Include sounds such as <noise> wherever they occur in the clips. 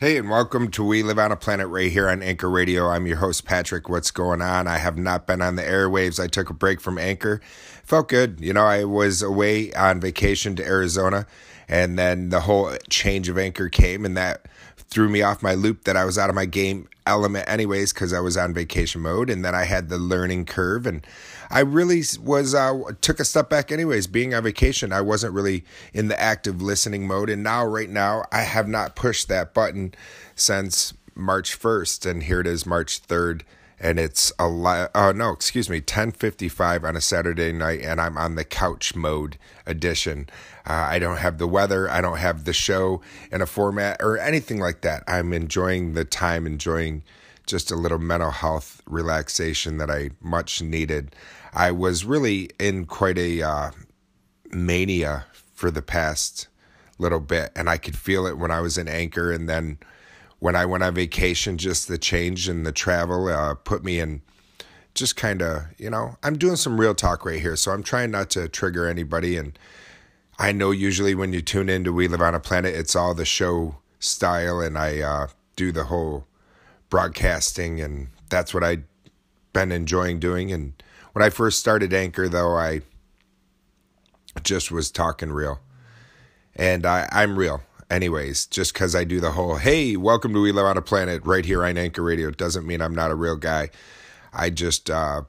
Hey, and welcome to We Live on a Planet right here on Anchor Radio. I'm your host, Patrick. What's going on? I have not been on the airwaves. I took a break from Anchor. Felt good. You know, I was away on vacation to Arizona, and then the whole change of Anchor came, and that threw me off my loop that I was out of my game element anyways because I was on vacation mode and then I had the learning curve and I really was uh, took a step back anyways. Being on vacation I wasn't really in the active listening mode and now right now I have not pushed that button since March 1st and here it is March 3rd and it's a lot. Uh, no, excuse me, ten fifty five on a Saturday night, and I'm on the couch mode edition. Uh, I don't have the weather, I don't have the show in a format or anything like that. I'm enjoying the time, enjoying just a little mental health relaxation that I much needed. I was really in quite a uh, mania for the past little bit, and I could feel it when I was in Anchor, and then when I went on vacation, just the change and the travel uh, put me in just kind of, you know, I'm doing some real talk right here. So I'm trying not to trigger anybody. And I know usually when you tune into We Live on a Planet, it's all the show style. And I uh, do the whole broadcasting. And that's what I've been enjoying doing. And when I first started Anchor, though, I just was talking real. And I, I'm real anyways, just because I do the whole, hey, welcome to We Live on a Planet right here on Anchor Radio doesn't mean I'm not a real guy. I just uh,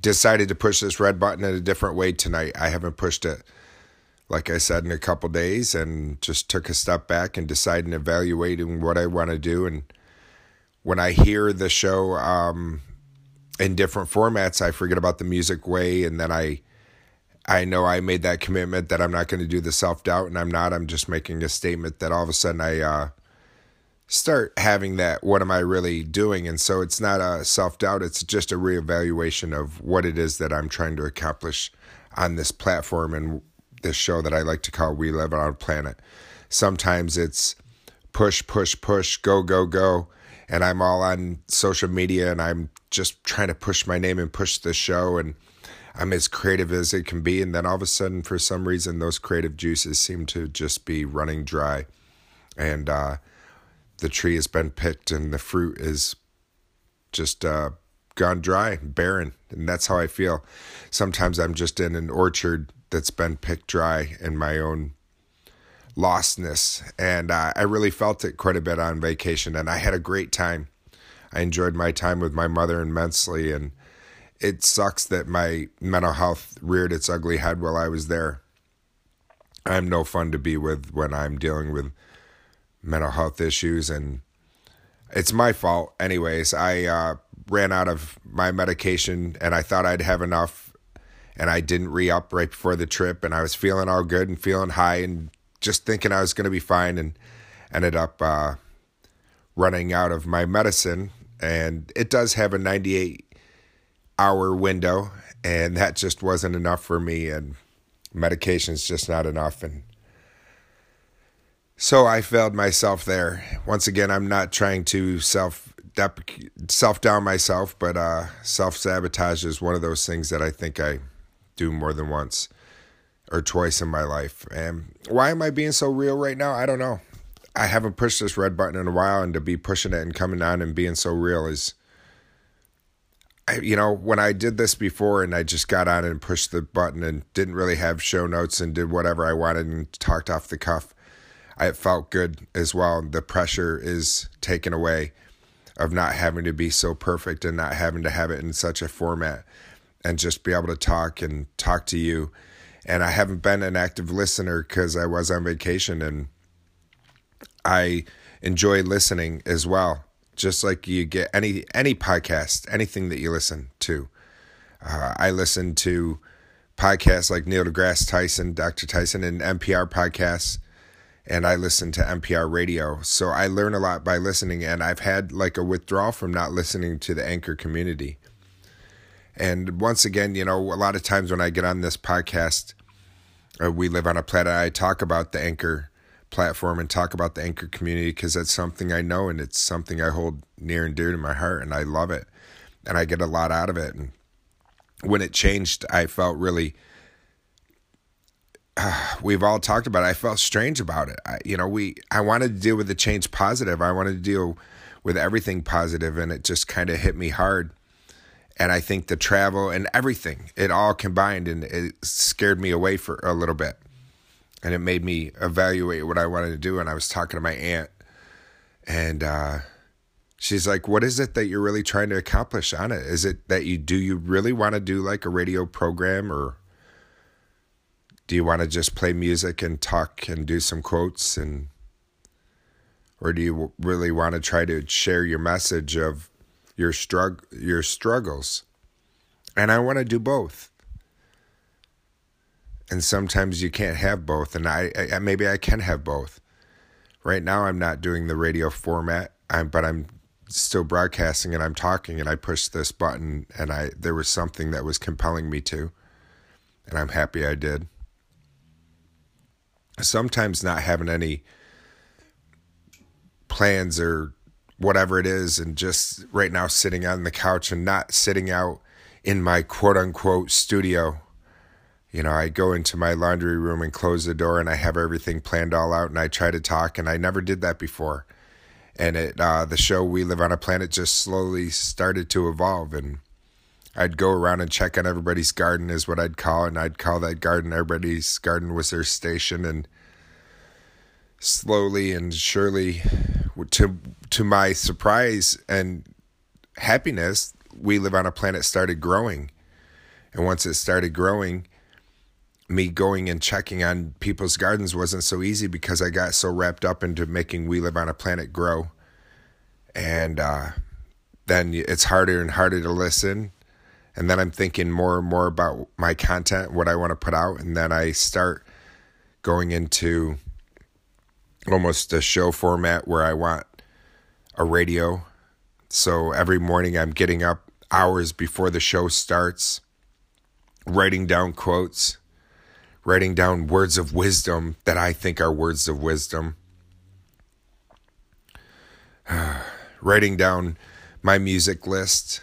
decided to push this red button in a different way tonight. I haven't pushed it, like I said, in a couple days and just took a step back and decided and evaluating what I want to do. And when I hear the show um, in different formats, I forget about the music way and then I I know I made that commitment that I'm not going to do the self doubt, and I'm not. I'm just making a statement that all of a sudden I uh, start having that. What am I really doing? And so it's not a self doubt. It's just a reevaluation of what it is that I'm trying to accomplish on this platform and this show that I like to call "We Live on a Planet." Sometimes it's push, push, push, go, go, go, and I'm all on social media and I'm just trying to push my name and push the show and I'm as creative as it can be. And then all of a sudden, for some reason, those creative juices seem to just be running dry. And uh, the tree has been picked and the fruit is just uh, gone dry, barren. And that's how I feel. Sometimes I'm just in an orchard that's been picked dry in my own lostness. And uh, I really felt it quite a bit on vacation. And I had a great time. I enjoyed my time with my mother immensely. And it sucks that my mental health reared its ugly head while I was there. I'm no fun to be with when I'm dealing with mental health issues, and it's my fault, anyways. I uh, ran out of my medication, and I thought I'd have enough, and I didn't re up right before the trip, and I was feeling all good and feeling high, and just thinking I was going to be fine, and ended up uh, running out of my medicine. And it does have a 98 hour window, and that just wasn't enough for me. And medication's just not enough. And so I failed myself there. Once again, I'm not trying to self self down myself, but uh, self sabotage is one of those things that I think I do more than once or twice in my life. And why am I being so real right now? I don't know. I haven't pushed this red button in a while, and to be pushing it and coming on and being so real is you know, when I did this before and I just got on and pushed the button and didn't really have show notes and did whatever I wanted and talked off the cuff, I felt good as well. The pressure is taken away of not having to be so perfect and not having to have it in such a format and just be able to talk and talk to you. And I haven't been an active listener because I was on vacation and I enjoy listening as well just like you get any any podcast, anything that you listen to. Uh, I listen to podcasts like Neil deGrasse Tyson, Dr. Tyson, and NPR podcasts, and I listen to NPR radio. So I learn a lot by listening, and I've had like a withdrawal from not listening to the anchor community. And once again, you know, a lot of times when I get on this podcast, uh, we live on a planet. I talk about the anchor platform and talk about the anchor community because that's something I know and it's something I hold near and dear to my heart and I love it and I get a lot out of it and when it changed I felt really uh, <sighs> we've all talked about it. I felt strange about it. I, you know, we I wanted to deal with the change positive. I wanted to deal with everything positive, and it just kind of hit me hard. And I think the travel and everything, it all combined, and it scared me away for a little bit, and it made me evaluate what I wanted to do. And I was talking to my aunt, and uh, she's like, "What is it that you're really trying to accomplish on it? Is it that you do you really want to do like a radio program or?" do you want to just play music and talk and do some quotes and or do you really want to try to share your message of your strugg your struggles and i want to do both and sometimes you can't have both and I, I maybe i can have both. Right now i'm not doing the radio format i'm but i'm still broadcasting and i'm talking and i pushed this button and i there was something that was compelling me to and i'm happy i did. Sometimes not having any plans or whatever it is and just right now sitting on the couch and not sitting out in my quote unquote studio you know i go into my laundry room and close the door and i have everything planned all out and i try to talk and i never did that before. And it uh, the show we live on a planet just slowly started to evolve and I'd go around and check on everybody's garden is what I'd call and I'd call that garden. Everybody's garden was their station and slowly and surely to to my surprise and happiness we live on a planet started growing. And once it started growing me going and checking on people's gardens wasn't so easy because I got so wrapped up into making we live on a planet grow. And uh, then it's harder and harder to listen. And then I'm thinking more and more about my content, what I want to put out, and then I start going into almost a show format where I want a radio. So every morning I'm getting up hours before the show starts, writing down quotes, writing down words of wisdom that I think are words of wisdom, <sighs> writing down my music list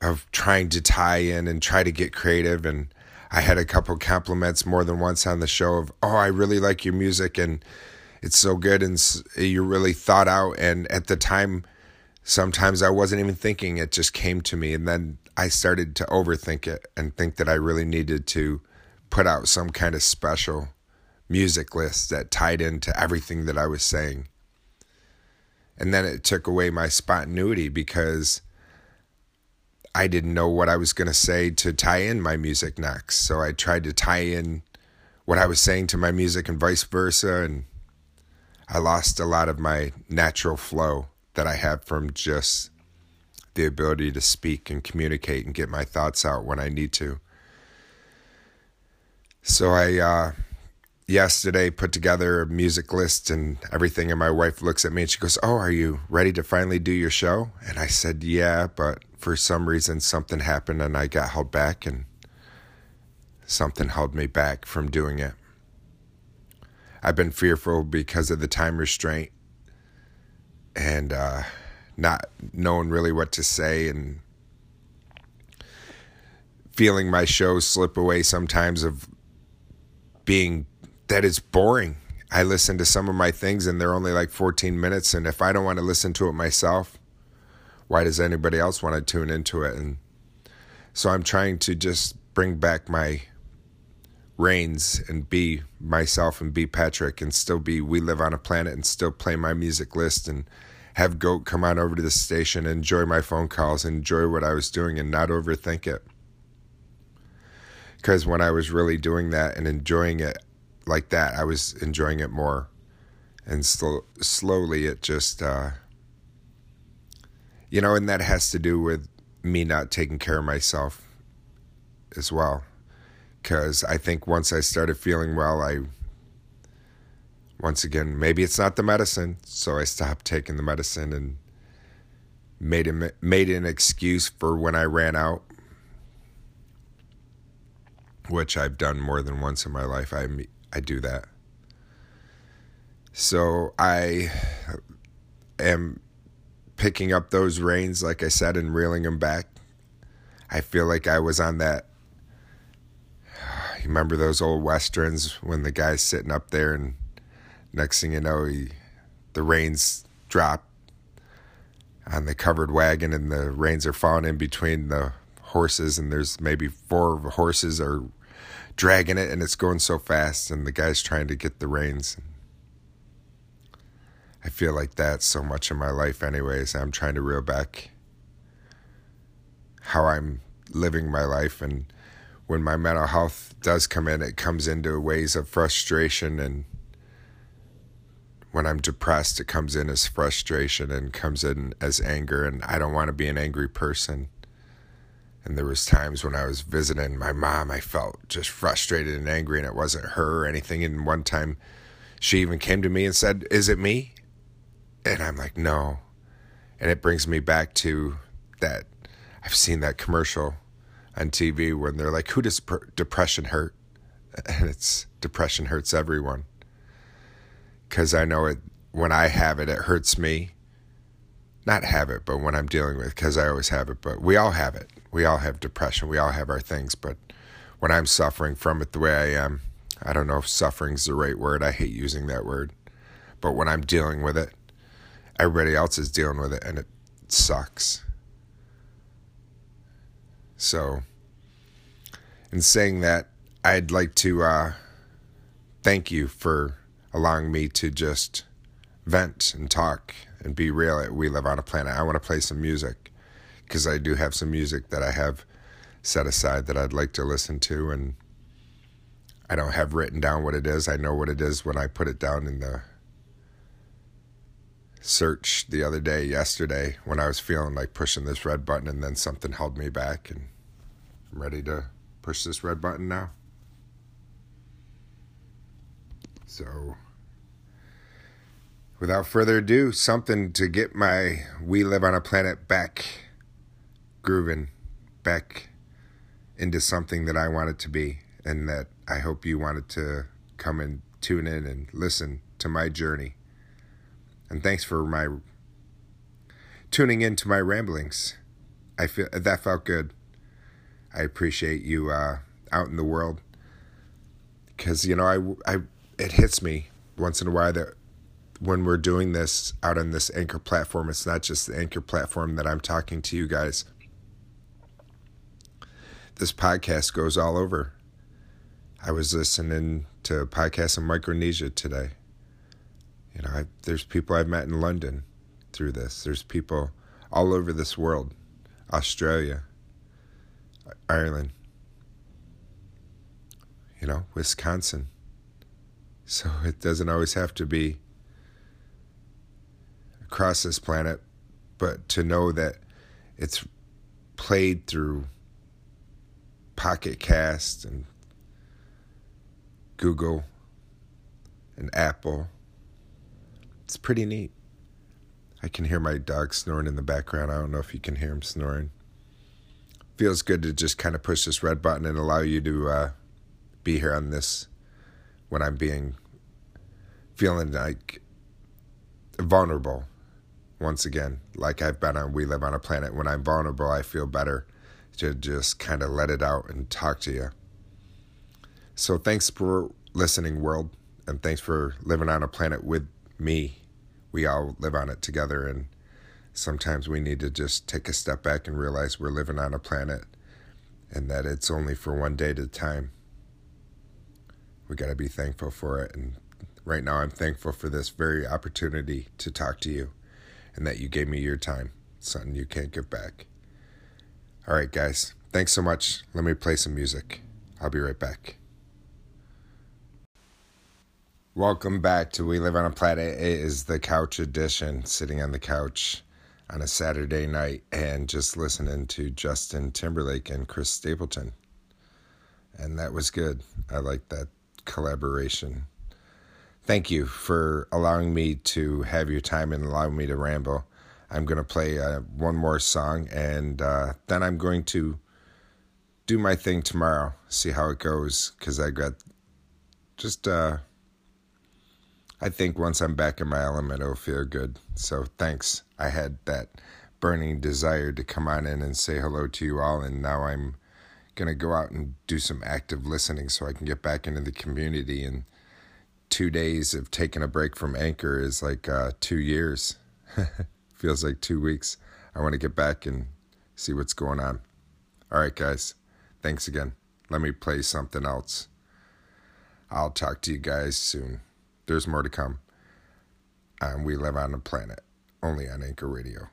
of trying to tie in and try to get creative. And I had a couple compliments more than once on the show of, "Oh, I really like your music and it's so good and you're really thought out." And at the time, sometimes I wasn't even thinking; it just came to me, and then I started to overthink it and think that I really needed to put out some kind of special music list that tied into everything that I was saying. And then it took away my spontaneity because I didn't know what I was going to say to tie in my music next. So I tried to tie in what I was saying to my music and vice versa. And I lost a lot of my natural flow that I have from just the ability to speak and communicate and get my thoughts out when I need to. So I, uh, yesterday put together a music list and everything and my wife looks at me and she goes oh are you ready to finally do your show? And i said yeah but for some reason something happened and i got held back and something held me back from doing it. I've been fearful because of the time restraint and uh, not knowing really what to say and feeling my show slip away sometimes of being that is boring. I listen to some of my things and they're only like 14 minutes. And if I don't want to listen to it myself, why does anybody else want to tune into it? And so I'm trying to just bring back my reins and be myself and be Patrick and still be We Live on a Planet and still play my music list and have Goat come on over to the station, enjoy my phone calls, enjoy what I was doing and not overthink it. Because when I was really doing that and enjoying it, like that, I was enjoying it more. And sl- slowly it just, uh, you know, and that has to do with me not taking care of myself as well. Because I think once I started feeling well, I, once again, maybe it's not the medicine. So I stopped taking the medicine and made, a, made an excuse for when I ran out which I've done more than once in my life. I I do that. So I am picking up those reins, like I said, and reeling them back. I feel like I was on that. <sighs> remember those old westerns when the guy's sitting up there and next thing you know he the reins drop on the covered wagon and the reins are falling in between the horses and there's maybe four horses are dragging it and it's going so fast and the guy's trying to get the reins i feel like that so much in my life anyways i'm trying to reel back how i'm living my life and when my mental health does come in it comes into ways of frustration and when I'm depressed, it comes in as frustration and comes in as anger, and I don't want to be an angry person. And there was times when I was visiting my mom, I felt just frustrated and angry, and it wasn't her or anything. And one time, she even came to me and said, "Is it me?" And I'm like, "No." And it brings me back to that. I've seen that commercial on TV when they're like, "Who does depression hurt?" <laughs> And it's depression hurts everyone because I know it when I have it, it hurts me. Not have it, but when I'm dealing with, because I always have it. But we all have it. We all have depression. We all have our things. But when I'm suffering from it the way I am, I don't know if suffering's the right word. I hate using that word. But when I'm dealing with it, everybody else is dealing with it, and it sucks. So, in saying that, I'd like to uh, thank you for allowing me to just vent and talk and be real. We live on a planet. I want to play some music because I do have some music that I have set aside that I'd like to listen to, and I don't have written down what it is. I know what it is when I put it down in the search the other day, yesterday, when I was feeling like pushing this red button, and then something held me back, and I'm ready to push this red button now. So, without further ado, something to get my We Live on a Planet back grooving, back into something that I want it to be, and that I hope you wanted to come and tune in and listen to my journey. And thanks for my tuning in to my ramblings. I feel that felt good. I appreciate you uh, out in the world because you know I I it hits me once in a while that when we're doing this out on this anchor platform, it's not just the anchor platform that I'm talking to you guys. This podcast goes all over. I was listening to a podcast in Micronesia today. You know, I, there's people I've met in London through this. There's people all over this world, Australia, Ireland, you know, Wisconsin. So it doesn't always have to be across this planet, but to know that it's played through Pocket Cast and Google and Apple. It's pretty neat. I can hear my dog snoring in the background. I don't know if you can hear him snoring. Feels good to just kind of push this red button and allow you to uh, be here on this when I'm being feeling like vulnerable once again, like I've been on We Live on a Planet. When I'm vulnerable, I feel better to just kind of let it out and talk to you. So thanks for listening, world, and thanks for living on a planet with me. We all live on it together, and sometimes we need to just take a step back and realize we're living on a planet and that it's only for one day at a time we got to be thankful for it. And right now, I'm thankful for this very opportunity to talk to you and that you gave me your time. Something you can't give back. All right, guys. Thanks so much. Let me play some music. I'll be right back. Welcome back to We Live on a Planet. It is the couch edition, sitting on the couch on a Saturday night and just listening to Justin Timberlake and Chris Stapleton. And that was good. I like that collaboration. Thank you for allowing me to have your time and allowing me to ramble. I'm going to play uh, one more song and uh, then I'm going to do my thing tomorrow, see how it goes, because I got just, uh, I think once I'm back in my element, it'll feel good. So thanks. I had that burning desire to come on in and say hello to you all, and now I'm gonna go out and do some active listening so I can get back into the community. And two days of taking a break from Anchor is like uh, two years. <laughs> Feels like two weeks. I want to get back and see what's going on. All right, guys. Thanks again. Let me play something else. I'll talk to you guys soon. There's more to come. And we live on a planet, only on Anchor Radio.